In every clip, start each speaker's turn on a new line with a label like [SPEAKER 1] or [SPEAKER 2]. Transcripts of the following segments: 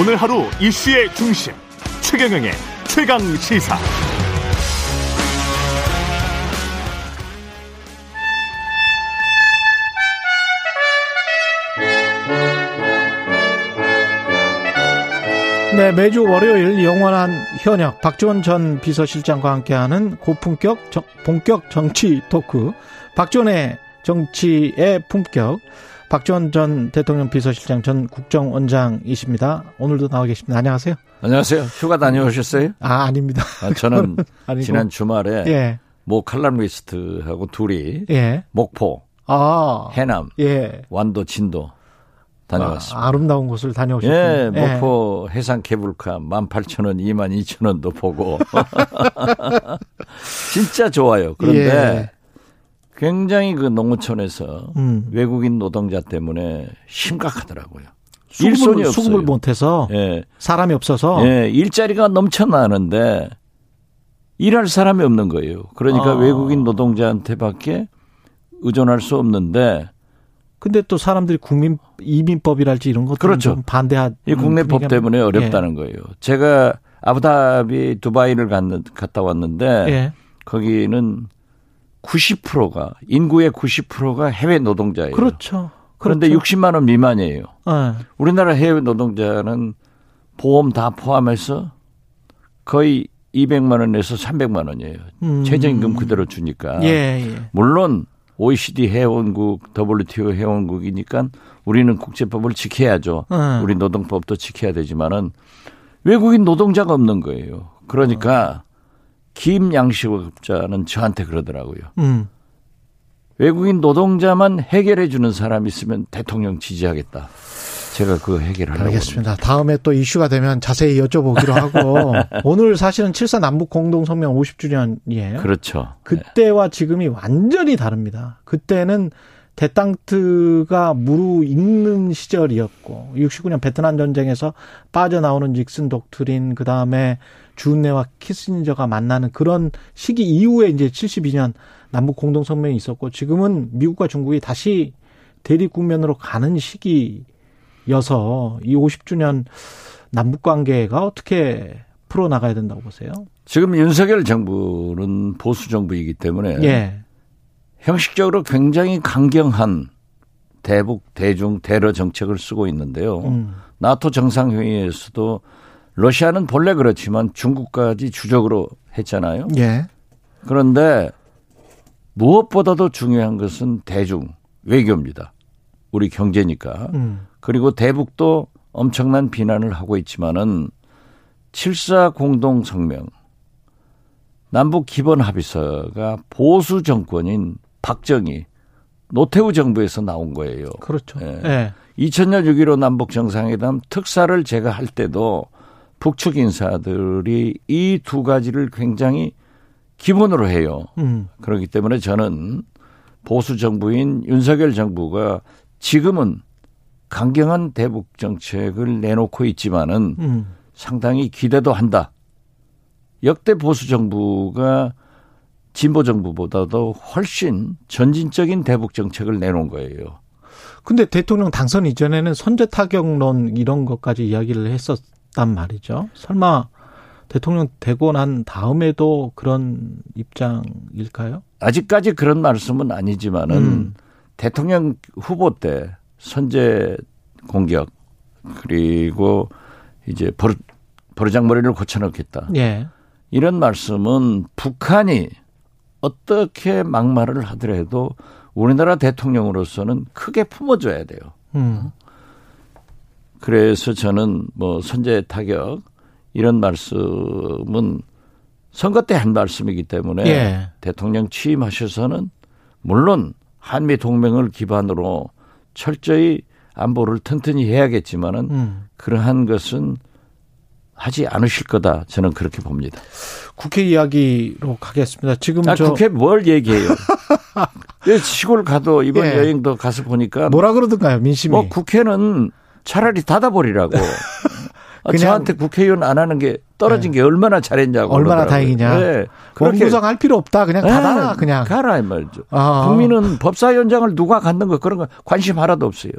[SPEAKER 1] 오늘 하루 이슈의 중심 최경영의 최강 시사.
[SPEAKER 2] 네, 매주 월요일 영원한 현역 박지원 전 비서실장과 함께하는 고품격 정, 본격 정치 토크 박지원의 정치의 품격 박지원 전 대통령 비서실장 전 국정원장이십니다. 오늘도 나와 계십니다. 안녕하세요.
[SPEAKER 3] 안녕하세요. 휴가 다녀오셨어요?
[SPEAKER 2] 아, 아닙니다.
[SPEAKER 3] 아, 저는 지난 주말에
[SPEAKER 2] 예.
[SPEAKER 3] 모 칼럼니스트하고 둘이
[SPEAKER 2] 예.
[SPEAKER 3] 목포,
[SPEAKER 2] 아,
[SPEAKER 3] 해남,
[SPEAKER 2] 예.
[SPEAKER 3] 완도, 진도 다녀왔습니다.
[SPEAKER 2] 아, 름다운 곳을 다녀오셨군요.
[SPEAKER 3] 예, 목포 해상 케이블카 18,000원, 22,000원도 보고. 진짜 좋아요. 그런데
[SPEAKER 2] 예.
[SPEAKER 3] 굉장히 그 농어촌에서
[SPEAKER 2] 음.
[SPEAKER 3] 외국인 노동자 때문에 심각하더라고요.
[SPEAKER 2] 수급을,
[SPEAKER 3] 일손이 없어요.
[SPEAKER 2] 수급을 못해서
[SPEAKER 3] 예.
[SPEAKER 2] 사람이 없어서
[SPEAKER 3] 예, 일자리가 넘쳐나는데 일할 사람이 없는 거예요. 그러니까
[SPEAKER 2] 아.
[SPEAKER 3] 외국인 노동자한테밖에 의존할 수 없는데
[SPEAKER 2] 근데 또 사람들이 국민 이민법이랄지 이런 것들
[SPEAKER 3] 그렇죠.
[SPEAKER 2] 좀 반대하
[SPEAKER 3] 이 국내법 때문에
[SPEAKER 2] 예.
[SPEAKER 3] 어렵다는 거예요. 제가 아부다비 두바이를 갔는, 갔다 왔는데
[SPEAKER 2] 예.
[SPEAKER 3] 거기는 90%가 인구의 90%가 해외 노동자예요.
[SPEAKER 2] 그렇죠.
[SPEAKER 3] 그런데
[SPEAKER 2] 그렇죠.
[SPEAKER 3] 60만 원 미만이에요.
[SPEAKER 2] 예.
[SPEAKER 3] 우리나라 해외 노동자는 보험 다 포함해서 거의 200만 원에서 300만 원이에요.
[SPEAKER 2] 음.
[SPEAKER 3] 최저임금 그대로 주니까.
[SPEAKER 2] 예, 예.
[SPEAKER 3] 물론 OECD 회원국, WTO 회원국이니까 우리는 국제법을 지켜야죠.
[SPEAKER 2] 음.
[SPEAKER 3] 우리 노동법도 지켜야 되지만은 외국인 노동자가 없는 거예요. 그러니까 김양식업자는 저한테 그러더라고요.
[SPEAKER 2] 음.
[SPEAKER 3] 외국인 노동자만 해결해 주는 사람 있으면 대통령 지지하겠다. 제가 그 해결하려고.
[SPEAKER 2] 알겠습니다. 다음에 또 이슈가 되면 자세히 여쭤보기로 하고 오늘 사실은 7사 남북 공동 성명 50주년이에요.
[SPEAKER 3] 그렇죠.
[SPEAKER 2] 그때와 지금이 완전히 다릅니다. 그때는 대땅트가 무르익는 시절이었고 69년 베트남 전쟁에서 빠져나오는 닉슨 독트린 그다음에 준내와 키신저가 만나는 그런 시기 이후에 이제 72년 남북 공동 성명이 있었고 지금은 미국과 중국이 다시 대립 국면으로 가는 시기여서 이 50주년 남북 관계가 어떻게 풀어 나가야 된다고 보세요?
[SPEAKER 3] 지금 윤석열 정부는 보수 정부이기 때문에
[SPEAKER 2] 예.
[SPEAKER 3] 형식적으로 굉장히 강경한 대북 대중 대러 정책을 쓰고 있는데요.
[SPEAKER 2] 음.
[SPEAKER 3] 나토 정상회의에서도 러시아는 본래 그렇지만 중국까지 주적으로 했잖아요.
[SPEAKER 2] 예.
[SPEAKER 3] 그런데 무엇보다도 중요한 것은 대중 외교입니다. 우리 경제니까.
[SPEAKER 2] 음.
[SPEAKER 3] 그리고 대북도 엄청난 비난을 하고 있지만은 7사 공동 성명 남북 기본 합의서가 보수 정권인 박정희 노태우 정부에서 나온 거예요.
[SPEAKER 2] 그렇죠.
[SPEAKER 3] 예.
[SPEAKER 2] 예.
[SPEAKER 3] 2000년 6.15 남북 정상회담 특사를 제가 할 때도 북측 인사들이 이 두 가지를 굉장히 기본으로 해요.
[SPEAKER 2] 음.
[SPEAKER 3] 그렇기 때문에 저는 보수 정부인 윤석열 정부가 지금은 강경한 대북 정책을 내놓고 있지만은
[SPEAKER 2] 음.
[SPEAKER 3] 상당히 기대도 한다. 역대 보수 정부가 진보 정부보다도 훨씬 전진적인 대북 정책을 내놓은 거예요.
[SPEAKER 2] 근데 대통령 당선 이전에는 선제 타격론 이런 것까지 이야기를 했었 단 말이죠. 설마 대통령 되고 난 다음에도 그런 입장일까요?
[SPEAKER 3] 아직까지 그런 말씀은 아니지만은
[SPEAKER 2] 음.
[SPEAKER 3] 대통령 후보 때 선제 공격 그리고 이제 버르, 버르장머리를 고쳐놓겠다.
[SPEAKER 2] 예.
[SPEAKER 3] 이런 말씀은 북한이 어떻게 막말을 하더라도 우리나라 대통령으로서는 크게 품어줘야 돼요.
[SPEAKER 2] 음.
[SPEAKER 3] 그래서 저는 뭐 선제 타격 이런 말씀은 선거 때 한 말씀이기 때문에
[SPEAKER 2] 예.
[SPEAKER 3] 대통령 취임하셔서는 물론 한미 동맹을 기반으로 철저히 안보를 튼튼히 해야겠지만은
[SPEAKER 2] 음.
[SPEAKER 3] 그러한 것은 하지 않으실 거다. 저는 그렇게 봅니다.
[SPEAKER 2] 국회 이야기로 가겠습니다. 지금
[SPEAKER 3] 아,
[SPEAKER 2] 저
[SPEAKER 3] 국회 뭘 얘기해요? 왜 시골 가도 이번
[SPEAKER 2] 예.
[SPEAKER 3] 여행도 가서 보니까
[SPEAKER 2] 뭐라 그러던가요, 민심이?
[SPEAKER 3] 뭐 국회는 차라리 닫아버리라고. 아,
[SPEAKER 2] 그냥-
[SPEAKER 3] 저한테 국회의원 안 하는 게 떨어진 게 얼마나 잘했냐고.
[SPEAKER 2] 얼마나
[SPEAKER 3] 그러더라고요.
[SPEAKER 2] 다행이냐.
[SPEAKER 3] 네. 그렇게
[SPEAKER 2] 원구성 할 필요 없다. 그냥 닫아라,
[SPEAKER 3] 예,
[SPEAKER 2] 그냥.
[SPEAKER 3] 가라 이 말이죠.
[SPEAKER 2] 아.
[SPEAKER 3] 국민은 법사위원장을 누가 갖는 거 그런 거 관심 하나도 없어요.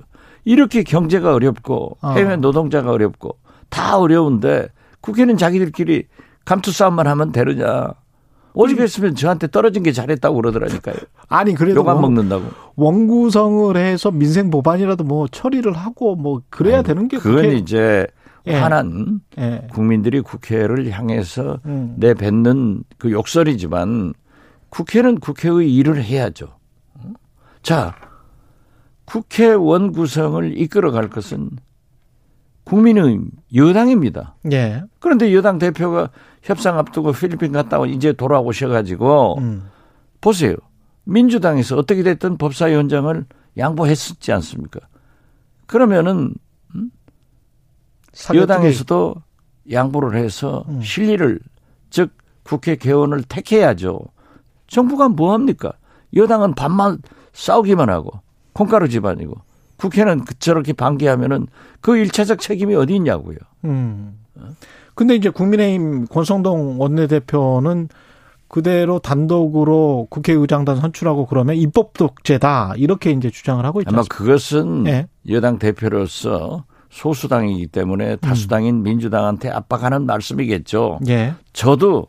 [SPEAKER 3] 이렇게 경제가 어렵고
[SPEAKER 2] 아.
[SPEAKER 3] 해외 노동자가 어렵고 다 어려운데 국회는 자기들끼리 감투 싸움만 하면 되느냐. 오직 했으면 저한테 떨어진 게 잘했다고 그러더라니까요.
[SPEAKER 2] 아니 그래도
[SPEAKER 3] 욕안
[SPEAKER 2] 원-
[SPEAKER 3] 먹는다고.
[SPEAKER 2] 원구성을 해서 민생 법안이라도 뭐 처리를 하고 뭐 그래야
[SPEAKER 3] 아니,
[SPEAKER 2] 되는 게
[SPEAKER 3] 그건
[SPEAKER 2] 국회-
[SPEAKER 3] 이제
[SPEAKER 2] 예.
[SPEAKER 3] 화난
[SPEAKER 2] 예.
[SPEAKER 3] 국민들이 국회를 향해서
[SPEAKER 2] 음.
[SPEAKER 3] 내뱉는 그 욕설이지만 국회는 국회의 일을 해야죠. 자, 국회원 구성을 이끌어갈 것은 국민의힘 여당입니다.
[SPEAKER 2] 예.
[SPEAKER 3] 그런데 여당 대표가 협상 앞두고 필리핀 갔다 와 이제 돌아오셔가지고
[SPEAKER 2] 음.
[SPEAKER 3] 보세요. 민주당에서 어떻게 됐든 법사위원장을 양보했었지 않습니까? 그러면은
[SPEAKER 2] 사개특위-
[SPEAKER 3] 여당에서도 양보를 해서
[SPEAKER 2] 음.
[SPEAKER 3] 실리를 즉 국회 개원을 택해야죠. 정부가 뭐 합니까? 여당은 반만 싸우기만 하고 콩가루 집안이고 국회는 그- 저렇게 반기하면은 그 일차적 책임이 어디 있냐고요.
[SPEAKER 2] 음. 근데 이제 국민의힘 권성동 원내대표는 그대로 단독으로 국회의장단 선출하고 그러면 입법 독재다 이렇게 이제 주장을 하고 있죠.
[SPEAKER 3] 아마 그것은
[SPEAKER 2] 예.
[SPEAKER 3] 여당 대표로서 소수당이기 때문에 다수당인 민주당한테 압박하는 말씀이겠죠.
[SPEAKER 2] 예.
[SPEAKER 3] 저도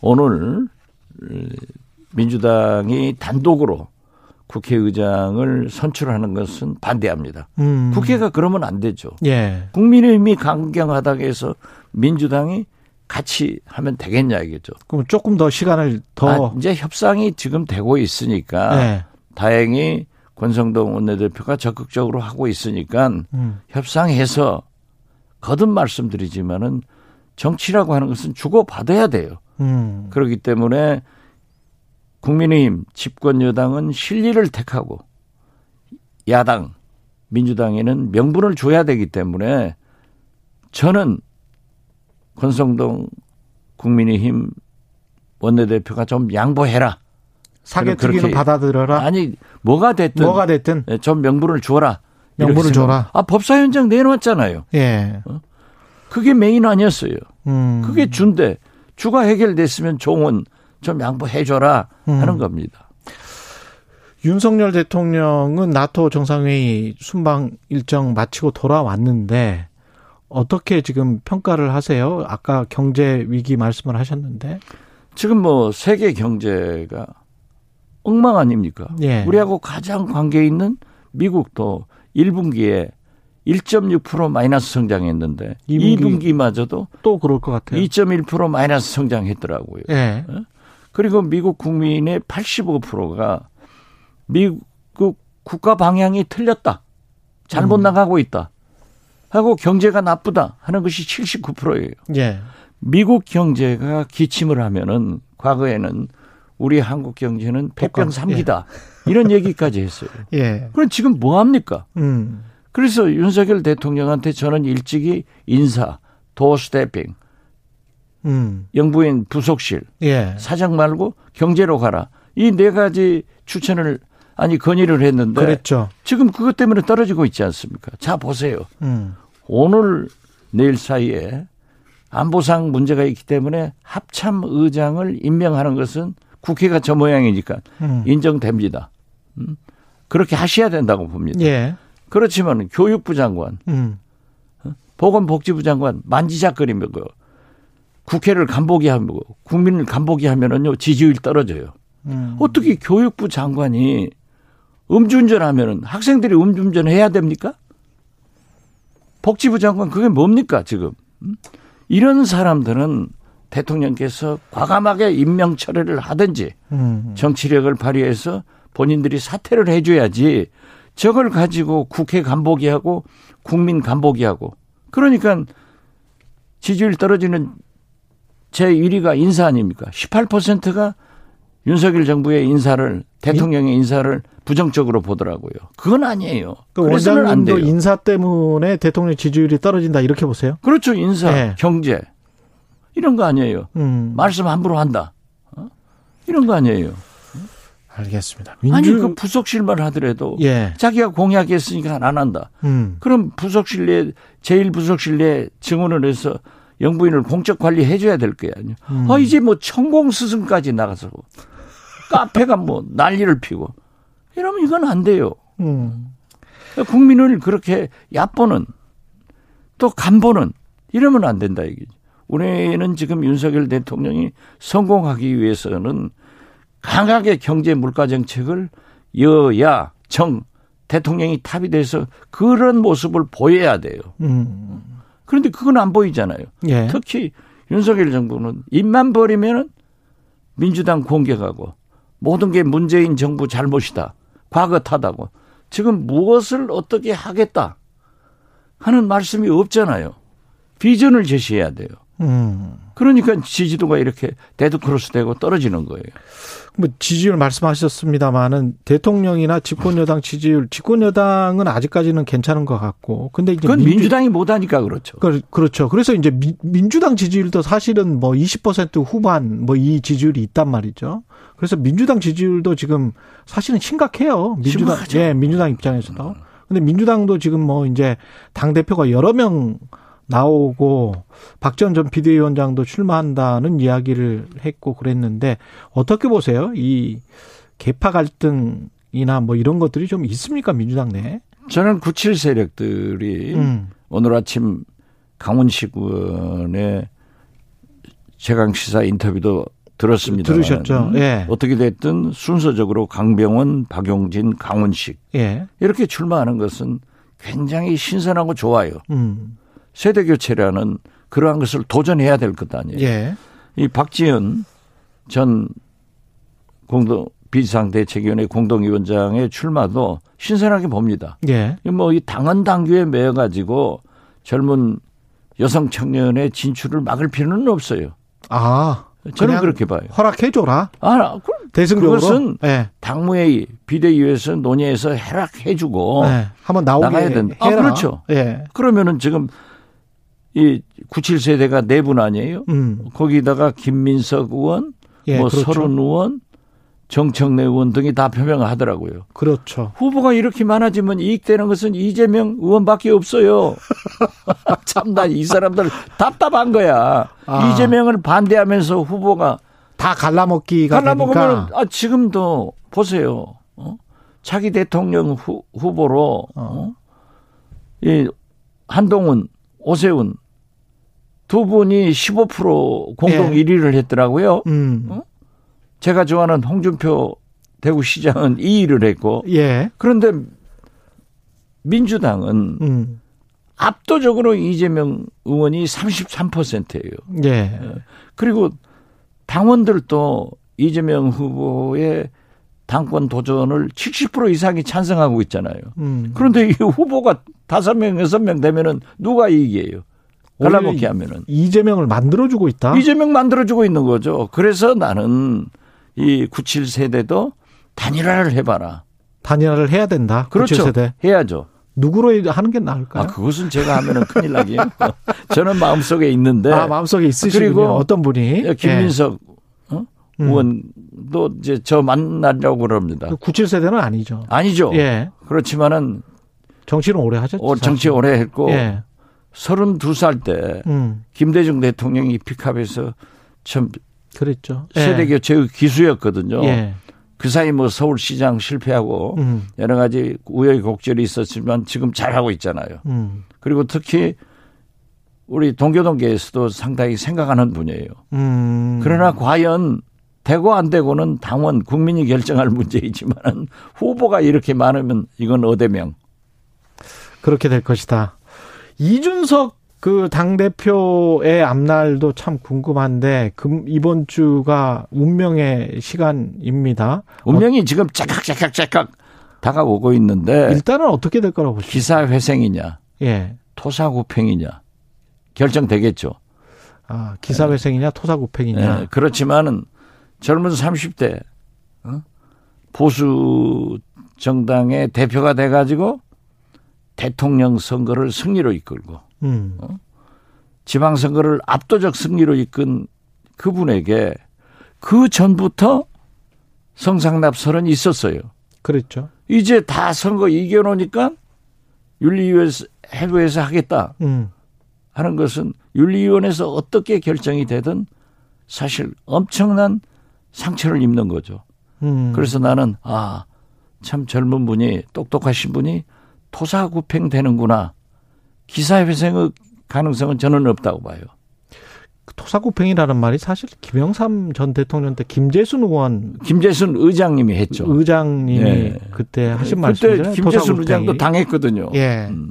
[SPEAKER 3] 오늘 어, 민주당이 단독으로 국회의장을 선출하는 것은 반대합니다.
[SPEAKER 2] 음.
[SPEAKER 3] 국회가 그러면 안 되죠.
[SPEAKER 2] 예.
[SPEAKER 3] 국민의힘이 강경하다고 해서 민주당이 같이 하면 되겠냐 이겠죠.
[SPEAKER 2] 그럼 조금 더 시간을 더
[SPEAKER 3] 아, 이제 협상이 지금 되고 있으니까
[SPEAKER 2] 네.
[SPEAKER 3] 다행히 권성동 원내대표가 적극적으로 하고 있으니까
[SPEAKER 2] 음.
[SPEAKER 3] 협상해서 거듭 말씀드리지만은 정치라고 하는 것은 주고 받아야 돼요.
[SPEAKER 2] 음.
[SPEAKER 3] 그렇기 때문에 국민의힘 집권 여당은 실리를 택하고 야당 민주당에는 명분을 줘야 되기 때문에 저는 권성동 국민의힘 원내대표가 좀 양보해라.
[SPEAKER 2] 사개특위는 받아들여라.
[SPEAKER 3] 아니 뭐가 됐든
[SPEAKER 2] 뭐가 됐든
[SPEAKER 3] 예, 좀 명분을 줘라.
[SPEAKER 2] 명분을 줘라.
[SPEAKER 3] 아 법사위원장 내놓았잖아요.
[SPEAKER 2] 예.
[SPEAKER 3] 그게 메인 아니었어요.
[SPEAKER 2] 음.
[SPEAKER 3] 그게 준대. 주가 해결됐으면 종은 좀 양보해줘라 하는
[SPEAKER 2] 음.
[SPEAKER 3] 겁니다.
[SPEAKER 2] 윤석열 대통령은 나토 정상회의 순방 일정 마치고 돌아왔는데 어떻게 지금 평가를 하세요? 아까 경제 위기 말씀을 하셨는데.
[SPEAKER 3] 지금 뭐 세계 경제가 엉망 아닙니까?
[SPEAKER 2] 예.
[SPEAKER 3] 우리하고 가장 관계 있는 미국도 1분기에 1.6% 마이너스 성장했는데
[SPEAKER 2] 이
[SPEAKER 3] 2분기, 마저도
[SPEAKER 2] 또 그럴 것 같아요.
[SPEAKER 3] 2.1% 마이너스 성장했더라고요.
[SPEAKER 2] 예.
[SPEAKER 3] 그리고 미국 국민의 85%가 미국 국가 방향이 틀렸다. 잘못
[SPEAKER 2] 음.
[SPEAKER 3] 나가고 있다. 하고 경제가 나쁘다 하는 것이 79%예요.
[SPEAKER 2] 예.
[SPEAKER 3] 미국 경제가 기침을 하면은 과거에는 우리 한국 경제는 백병
[SPEAKER 2] 독감,
[SPEAKER 3] 삼기다. 이런 얘기까지 했어요.
[SPEAKER 2] 예.
[SPEAKER 3] 그럼 지금 뭐 합니까?
[SPEAKER 2] 음.
[SPEAKER 3] 그래서 윤석열 대통령한테 저는 일찍이 인사, 도어스태핑,
[SPEAKER 2] 음.
[SPEAKER 3] 영부인 부속실,
[SPEAKER 2] 예.
[SPEAKER 3] 사장 말고 경제로 가라. 이 네 가지 추천을 아니 건의를 했는데
[SPEAKER 2] 그랬죠.
[SPEAKER 3] 지금 그것 때문에 떨어지고 있지 않습니까? 자 보세요.
[SPEAKER 2] 음.
[SPEAKER 3] 오늘 내일 사이에 안보상 문제가 있기 때문에 합참 의장을 임명하는 것은 국회가 저 모양이니까
[SPEAKER 2] 음.
[SPEAKER 3] 인정됩니다. 음? 그렇게 하셔야 된다고 봅니다.
[SPEAKER 2] 예.
[SPEAKER 3] 그렇지만 교육부 장관,
[SPEAKER 2] 음.
[SPEAKER 3] 보건복지부 장관 만지작거리며 그 국회를 간보기 하고 국민을 간보기 하면은요 지지율 떨어져요.
[SPEAKER 2] 음.
[SPEAKER 3] 어떻게 교육부 장관이 음주운전하면은 학생들이 음주운전 해야 됩니까? 복지부 장관 그게 뭡니까 지금? 음? 이런 사람들은 대통령께서 과감하게 임명 처리를 하든지
[SPEAKER 2] 음.
[SPEAKER 3] 정치력을 발휘해서 본인들이 사퇴를 해줘야지 저걸 가지고 국회 간보기 하고 국민 간보기 하고 그러니까 지지율 떨어지는 제 1위가 인사 아닙니까? 18%가 윤석열 정부의 인사를 대통령의 인사를 부정적으로 보더라고요. 그건 아니에요.
[SPEAKER 2] 그
[SPEAKER 3] 그래서는 안
[SPEAKER 2] 원장님도
[SPEAKER 3] 돼요.
[SPEAKER 2] 인사 때문에 대통령 지지율이 떨어진다 이렇게 보세요.
[SPEAKER 3] 그렇죠. 인사,
[SPEAKER 2] 네.
[SPEAKER 3] 경제 이런 거 아니에요.
[SPEAKER 2] 음.
[SPEAKER 3] 말씀 함부로 한다. 어? 이런 거 아니에요.
[SPEAKER 2] 알겠습니다.
[SPEAKER 3] 아니
[SPEAKER 2] 민주
[SPEAKER 3] 그 부속실만 하더라도
[SPEAKER 2] 예.
[SPEAKER 3] 자기가 공약했으니까 안 한다.
[SPEAKER 2] 음.
[SPEAKER 3] 그럼 부속실 내 제일 부속실 내 증언을 해서 영부인을 공적 관리해 줘야 될 거야.
[SPEAKER 2] 음.
[SPEAKER 3] 아 이제 뭐 천공 스승까지 나가서 카페가 뭐 난리를 피고 이러면 이건 안 돼요.
[SPEAKER 2] 음.
[SPEAKER 3] 국민을 그렇게 얕보는 또 간보는 이러면 안 된다 이거죠. 우리는 지금 윤석열 대통령이 성공하기 위해서는 강하게 경제 물가 정책을 여야 정 대통령이 탑이 돼서 그런 모습을 보여야 돼요.
[SPEAKER 2] 음.
[SPEAKER 3] 그런데 그건 안 보이잖아요.
[SPEAKER 2] 예.
[SPEAKER 3] 특히 윤석열 정부는 입만 벌리면은 민주당 공격하고 모든 게 문재인 정부 잘못이다. 과거 탓하고. 지금 무엇을 어떻게 하겠다 하는 말씀이 없잖아요. 비전을 제시해야 돼요.
[SPEAKER 2] 음.
[SPEAKER 3] 그러니까 지지도가 이렇게 dead cross 되고 떨어지는 거예요.
[SPEAKER 2] 뭐 지지율 말씀하셨습니다만은 대통령이나 집권여당 지지율, 집권여당은 아직까지는 괜찮은 것 같고, 근데 이제
[SPEAKER 3] 그건 민주, 당이 못하니까 그렇죠.
[SPEAKER 2] 그, 그렇죠. 그래서 이제 미, 민주당 지지율도 사실은 뭐 20% 후반 뭐 이 지지율이 있단 말이죠. 그래서 민주당 지지율도 지금 사실은 심각해요. 민주당,
[SPEAKER 3] 심각하죠.
[SPEAKER 2] 예, 민주당 입장에서도. 근데 민주당도 지금 뭐 이제 당 대표가 여러 명 나오고 박지원 전 비대위원장도 출마한다는 이야기를 했고 그랬는데 어떻게 보세요? 이 개파 갈등이나 뭐 이런 것들이 좀 있습니까 민주당 내에?
[SPEAKER 3] 저는 97 세력들이
[SPEAKER 2] 음.
[SPEAKER 3] 오늘 아침 의원의 최강 시사 인터뷰도 들었습니다.
[SPEAKER 2] 들으셨죠? 예.
[SPEAKER 3] 어떻게 됐든 순서적으로 강병원, 박용진, 강훈식
[SPEAKER 2] 예.
[SPEAKER 3] 이렇게 출마하는 것은 굉장히 신선하고 좋아요.
[SPEAKER 2] 음.
[SPEAKER 3] 세대 교체라는 그러한 것을 도전해야 될 것 아니에요.
[SPEAKER 2] 예.
[SPEAKER 3] 이 박지원 전 공동 비상대책위원회 공동위원장의 출마도 신선하게 봅니다.
[SPEAKER 2] 예.
[SPEAKER 3] 뭐이 당헌 당규에 매여 가지고 젊은 여성 청년의 진출을 막을 필요는 없어요.
[SPEAKER 2] 아.
[SPEAKER 3] 저는 그렇게 봐요.
[SPEAKER 2] 허락해 줘라.
[SPEAKER 3] 아, 그
[SPEAKER 2] 대승적으로.
[SPEAKER 3] 그것은
[SPEAKER 2] 예.
[SPEAKER 3] 당무회의 비대위에서 논의해서 허락해 주고
[SPEAKER 2] 예. 한번 나오게
[SPEAKER 3] 나가야 된다. 아,
[SPEAKER 2] 해라.
[SPEAKER 3] 그렇죠.
[SPEAKER 2] 예.
[SPEAKER 3] 그러면은 지금 이 97세대가 네 분 아니에요?
[SPEAKER 2] 음.
[SPEAKER 3] 거기다가 김민석 의원,
[SPEAKER 2] 예,
[SPEAKER 3] 뭐
[SPEAKER 2] 그렇죠.
[SPEAKER 3] 서른 의원, 정청래 의원 등이 다 표명하더라고요.
[SPEAKER 2] 그렇죠.
[SPEAKER 3] 후보가 이렇게 많아지면 이익되는 것은 이재명 의원밖에 없어요. 참 나 이 사람들 답답한 거야.
[SPEAKER 2] 아.
[SPEAKER 3] 이재명을 반대하면서 후보가
[SPEAKER 2] 다 갈라먹기가
[SPEAKER 3] 갈라먹으면
[SPEAKER 2] 되니까.
[SPEAKER 3] 아 지금도 보세요. 어? 차기 대통령 후, 후보로 어? 이 한동훈, 오세훈 두 분이 15% 공동
[SPEAKER 2] 예.
[SPEAKER 3] 1위를 했더라고요.
[SPEAKER 2] 음.
[SPEAKER 3] 어? 제가 좋아하는 홍준표 대구시장은 2위를 했고
[SPEAKER 2] 예.
[SPEAKER 3] 그런데 민주당은
[SPEAKER 2] 음.
[SPEAKER 3] 압도적으로 이재명 의원이 33%예요.
[SPEAKER 2] 예.
[SPEAKER 3] 그리고 당원들도 이재명 후보의 당권 도전을 70% 이상이 찬성하고 있잖아요.
[SPEAKER 2] 음.
[SPEAKER 3] 그런데 이 후보가 다섯 명, 여섯 명 되면은 누가 이익이에요?
[SPEAKER 2] 오히려
[SPEAKER 3] 하면은.
[SPEAKER 2] 이재명을 만들어주고 있다.
[SPEAKER 3] 이재명 만들어주고 있는 거죠. 그래서 나는 이 97 세대도 단일화를 해봐라.
[SPEAKER 2] 단일화를 해야 된다.
[SPEAKER 3] 그렇죠.
[SPEAKER 2] 97세대.
[SPEAKER 3] 해야죠.
[SPEAKER 2] 누구로 하는 게 나을까요?
[SPEAKER 3] 아, 그것은 제가 하면은 큰일 나기요. 저는 마음속에 있는데.
[SPEAKER 2] 아, 마음속에 있으시군요.
[SPEAKER 3] 그리고
[SPEAKER 2] 어떤 분이?
[SPEAKER 3] 김민석 어?
[SPEAKER 2] 음.
[SPEAKER 3] 의원도 이제 저 만나려고 그럽니다.
[SPEAKER 2] 예. 97세대는 아니죠.
[SPEAKER 3] 아니죠.
[SPEAKER 2] 예.
[SPEAKER 3] 그렇지만은
[SPEAKER 2] 정치를 오래 하셨죠.
[SPEAKER 3] 어, 정치. 오래 했고
[SPEAKER 2] 예.
[SPEAKER 3] 32살 때
[SPEAKER 2] 음.
[SPEAKER 3] 김대중 대통령이 픽업해서 참
[SPEAKER 2] 그랬죠.
[SPEAKER 3] 세대
[SPEAKER 2] 예.
[SPEAKER 3] 교체의 기수였거든요.
[SPEAKER 2] 예.
[SPEAKER 3] 그 사이 뭐 서울시장 실패하고
[SPEAKER 2] 음.
[SPEAKER 3] 여러 가지 우여곡절이 있었지만 지금 잘하고 있잖아요.
[SPEAKER 2] 음.
[SPEAKER 3] 그리고 특히 우리 동교동계에서도 상당히 생각하는 분이에요.
[SPEAKER 2] 음.
[SPEAKER 3] 그러나 과연 되고 안 되고는 당원 국민이 결정할 문제이지만 후보가 이렇게 많으면 이건 어대명.
[SPEAKER 2] 그렇게 될 것이다. 이준석 그 당대표의 앞날도 참 궁금한데, 금, 이번 주가 운명의 시간입니다.
[SPEAKER 3] 운명이 지금 째깍째깍째깍 다가오고 있는데
[SPEAKER 2] 일단은 어떻게 될 거라고 보십니까?
[SPEAKER 3] 기사 회생이냐
[SPEAKER 2] 예.
[SPEAKER 3] 토사구팽이냐 결정되겠죠.
[SPEAKER 2] 아, 기사회생이냐, 토사구팽이냐.
[SPEAKER 3] 예, 그렇지만은 젊은 30대 어? 보수 정당의 대표가 돼가지고 대통령 선거를 승리로 이끌고
[SPEAKER 2] 음.
[SPEAKER 3] 지방 선거를 압도적 승리로 이끈 그분에게 그 전부터 성상납설은 있었어요.
[SPEAKER 2] 그랬죠.
[SPEAKER 3] 이제 다 선거 이겨놓으니까 윤리위에서 해부해서 하겠다
[SPEAKER 2] 음.
[SPEAKER 3] 하는 것은 윤리위원회에서 어떻게 결정이 되든 사실 엄청난 상처를 입는 거죠.
[SPEAKER 2] 음.
[SPEAKER 3] 그래서 나는 아 참 젊은 분이 똑똑하신 분이 토사구팽 되는구나 기사회생의 가능성은 저는 없다고 봐요.
[SPEAKER 2] 토사구팽이라는 말이 사실 김영삼 전 대통령 때 김재순 의원
[SPEAKER 3] 김재순 의장님이 했죠.
[SPEAKER 2] 의장님이
[SPEAKER 3] 예.
[SPEAKER 2] 그때 하신
[SPEAKER 3] 그때
[SPEAKER 2] 말씀이잖아요.
[SPEAKER 3] 김재순
[SPEAKER 2] 토사구팽이.
[SPEAKER 3] 의장도 당했거든요.
[SPEAKER 2] 예.
[SPEAKER 3] 음.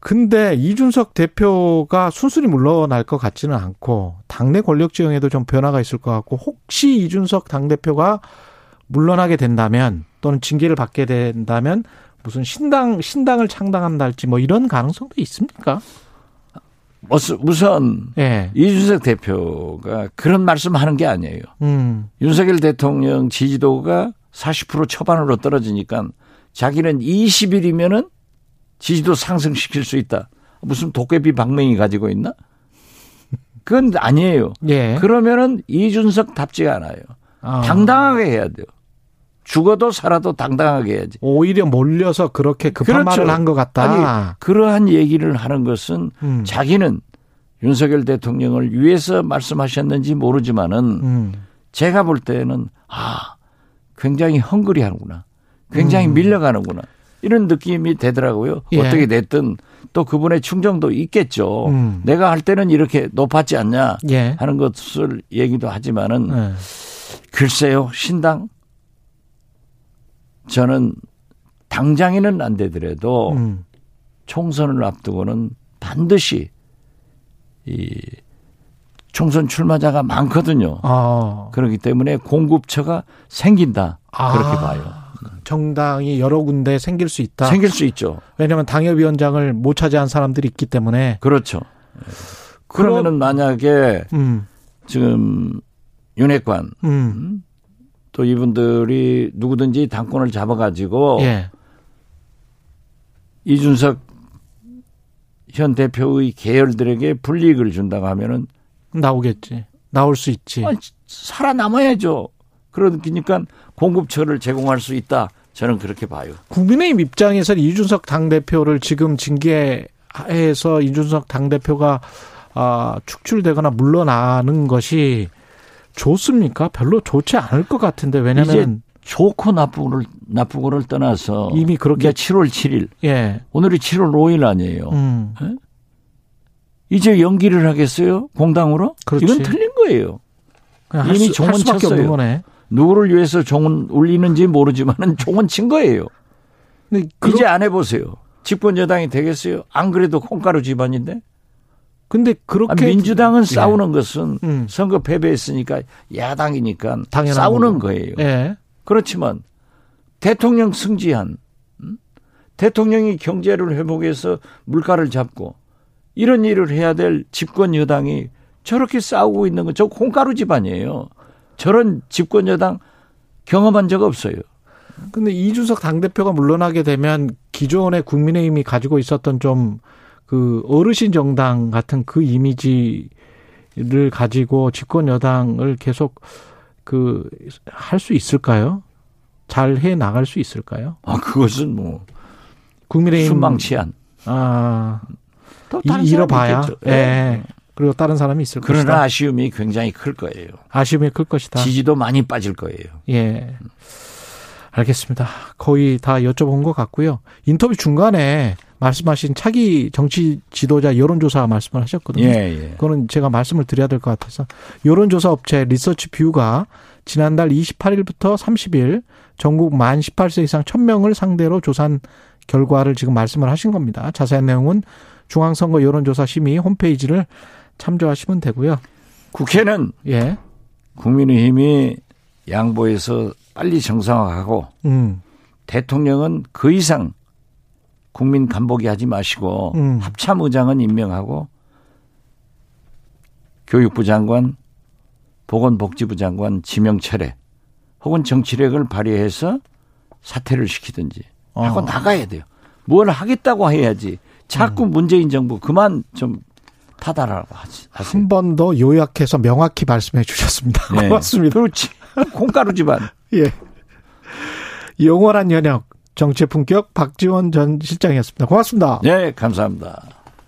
[SPEAKER 2] 근데 이준석 대표가 순순히 물러날 것 같지는 않고 당내 권력 지형에도 좀 변화가 있을 것 같고 혹시 이준석 당 대표가 물러나게 된다면 또는 징계를 받게 된다면 무슨 신당 신당을 창당한다 할지 뭐 이런 가능성도 있습니까?
[SPEAKER 3] 우선- 우선
[SPEAKER 2] 예.
[SPEAKER 3] 이준석 대표가 그런 말씀하는 게 아니에요.
[SPEAKER 2] 음.
[SPEAKER 3] 윤석열 대통령 지지도가 40% 초반으로 떨어지니까 자기는 20일이면은 지지도 상승시킬 수 있다. 무슨 도깨비 방맹이 가지고 있나? 그건 아니에요.
[SPEAKER 2] 예.
[SPEAKER 3] 그러면은 이준석 답지가 않아요.
[SPEAKER 2] 아.
[SPEAKER 3] 당당하게 해야 돼요. 죽어도 살아도 당당하게 해야지.
[SPEAKER 2] 오히려 몰려서 그렇게 급한
[SPEAKER 3] 그렇죠.
[SPEAKER 2] 말을 한 것 같다.
[SPEAKER 3] 아니, 그러한 얘기를 하는 것은
[SPEAKER 2] 음.
[SPEAKER 3] 자기는 윤석열 대통령을 위해서 말씀하셨는지 모르지만은
[SPEAKER 2] 음.
[SPEAKER 3] 제가 볼 때는 아 굉장히 헝그리 하는구나. 굉장히
[SPEAKER 2] 음.
[SPEAKER 3] 밀려가는구나. 이런 느낌이 되더라고요.
[SPEAKER 2] 예.
[SPEAKER 3] 어떻게 됐든 또 그분의 충정도 있겠죠.
[SPEAKER 2] 음.
[SPEAKER 3] 내가 할 때는 이렇게 높았지 않냐
[SPEAKER 2] 예.
[SPEAKER 3] 하는 것을 얘기도 하지만은
[SPEAKER 2] 예.
[SPEAKER 3] 글쎄요 신당 저는 당장에는 안 되더라도
[SPEAKER 2] 음.
[SPEAKER 3] 총선을 앞두고는 반드시 이 총선 출마자가 많거든요.
[SPEAKER 2] 아.
[SPEAKER 3] 그렇기 때문에 공급처가 생긴다. 그렇게
[SPEAKER 2] 아.
[SPEAKER 3] 봐요.
[SPEAKER 2] 정당이 여러 군데 생길 수 있다.
[SPEAKER 3] 생길 수 있죠.
[SPEAKER 2] 왜냐하면 당협위원장을 못 차지한 사람들이 있기 때문에.
[SPEAKER 3] 그렇죠. 그러면은 만약에
[SPEAKER 2] 음.
[SPEAKER 3] 지금 윤핵관
[SPEAKER 2] 음.
[SPEAKER 3] 또 이분들이 누구든지 당권을 잡아가지고
[SPEAKER 2] 예.
[SPEAKER 3] 이준석 현 대표의 계열들에게 불이익을 준다고 하면은
[SPEAKER 2] 나오겠지. 나올 수 있지.
[SPEAKER 3] 아니, 살아남아야죠. 그러니까 공급처를 제공할 수 있다. 저는 그렇게 봐요.
[SPEAKER 2] 국민의힘 입장에서는 이준석 당대표를 지금 징계해서 이준석 당대표가 아, 축출되거나 물러나는 것이 좋습니까? 별로 좋지 않을 것 같은데 왜냐면
[SPEAKER 3] 좋고 나쁘고를 나쁘고를 떠나서
[SPEAKER 2] 이미 그렇게-
[SPEAKER 3] 이게 7월 7일
[SPEAKER 2] 예.
[SPEAKER 3] 오늘이 7월 5일 아니에요.
[SPEAKER 2] 음.
[SPEAKER 3] 이제 연기를 하겠어요? 공당으로?
[SPEAKER 2] 그렇지.
[SPEAKER 3] 이건 틀린 거예요. 이미
[SPEAKER 2] 수,
[SPEAKER 3] 종은 쳤어요. 누구를 위해서 종은 울리는지 모르지만은 종은 친 거예요.
[SPEAKER 2] 근데
[SPEAKER 3] 이제
[SPEAKER 2] 그러,
[SPEAKER 3] 안 해보세요. 집권 여당이 되겠어요? 안 그래도 콩가루 집안인데?
[SPEAKER 2] 근데
[SPEAKER 3] 아,
[SPEAKER 2] 그렇게
[SPEAKER 3] 민주당은
[SPEAKER 2] 예.
[SPEAKER 3] 싸우는 것은
[SPEAKER 2] 음.
[SPEAKER 3] 선거 패배했으니까 야당이니까
[SPEAKER 2] 당연한
[SPEAKER 3] 싸우는
[SPEAKER 2] 거고.
[SPEAKER 3] 거예요.
[SPEAKER 2] 예.
[SPEAKER 3] 그렇지만 대통령 승지한 음? 대통령이 경제를 회복해서 물가를 잡고 이런 일을 해야 될 집권 여당이 저렇게 싸우고 있는 건저 콩가루 집안이에요. 저런 집권 여당 경험한 적 없어요.
[SPEAKER 2] 근데 이준석 당대표가 물러나게 되면 기존의 국민의힘이 가지고 있었던 좀 그 어르신 정당 같은 그 이미지를 가지고 집권 여당을 계속 그 할 수 있을까요? 잘 해 나갈 수 있을까요?
[SPEAKER 3] 아 그것은 뭐
[SPEAKER 2] 국민의힘
[SPEAKER 3] 순망치한. 아또
[SPEAKER 2] 이-
[SPEAKER 3] 다른 사람이
[SPEAKER 2] 잃어봐야. 예. 그리고 다른 사람이 있을
[SPEAKER 3] 그러나
[SPEAKER 2] 것이다.
[SPEAKER 3] 아쉬움이 굉장히 클 거예요.
[SPEAKER 2] 아쉬움이 클 것이다.
[SPEAKER 3] 지지도 많이 빠질 거예요.
[SPEAKER 2] 예. 알겠습니다. 거의 다 여쭤본 것 같고요. 인터뷰 중간에 말씀하신 차기 정치 지도자 여론조사 말씀을 하셨거든요.
[SPEAKER 3] 예, 예.
[SPEAKER 2] 그거는 제가 말씀을 드려야 될 것 같아서 여론조사 업체 리서치 뷰가 지난달 28일부터 30일 전국 만 18세 이상 1000명을 상대로 조사한 결과를 지금 말씀을 하신 겁니다. 자세한 내용은 중앙선거 여론조사 심의 홈페이지를 참조하시면 되고요.
[SPEAKER 3] 국회는
[SPEAKER 2] 예.
[SPEAKER 3] 국민의힘이 양보해서 빨리 정상화하고
[SPEAKER 2] 음.
[SPEAKER 3] 대통령은 그 이상 국민 간보기 하지 마시고
[SPEAKER 2] 음.
[SPEAKER 3] 합참의장은 임명하고 교육부 장관, 보건복지부 장관 지명 철회 혹은 정치력을 발휘해서 사퇴를 시키든지 하고
[SPEAKER 2] 어.
[SPEAKER 3] 나가야 돼요. 뭘 하겠다고 해야지. 자꾸
[SPEAKER 2] 음.
[SPEAKER 3] 문재인 정부 그만 좀 타달라고 하지.
[SPEAKER 2] 한 번 더 요약해서 명확히 말씀해 주셨습니다.
[SPEAKER 3] 네.
[SPEAKER 2] 고맙습니다.
[SPEAKER 3] 그렇지. 콩가루 집안.
[SPEAKER 2] 예. 영원한 연역 정치의 품격 박지원 전 실장이었습니다. 고맙습니다.
[SPEAKER 3] 네, 감사합니다.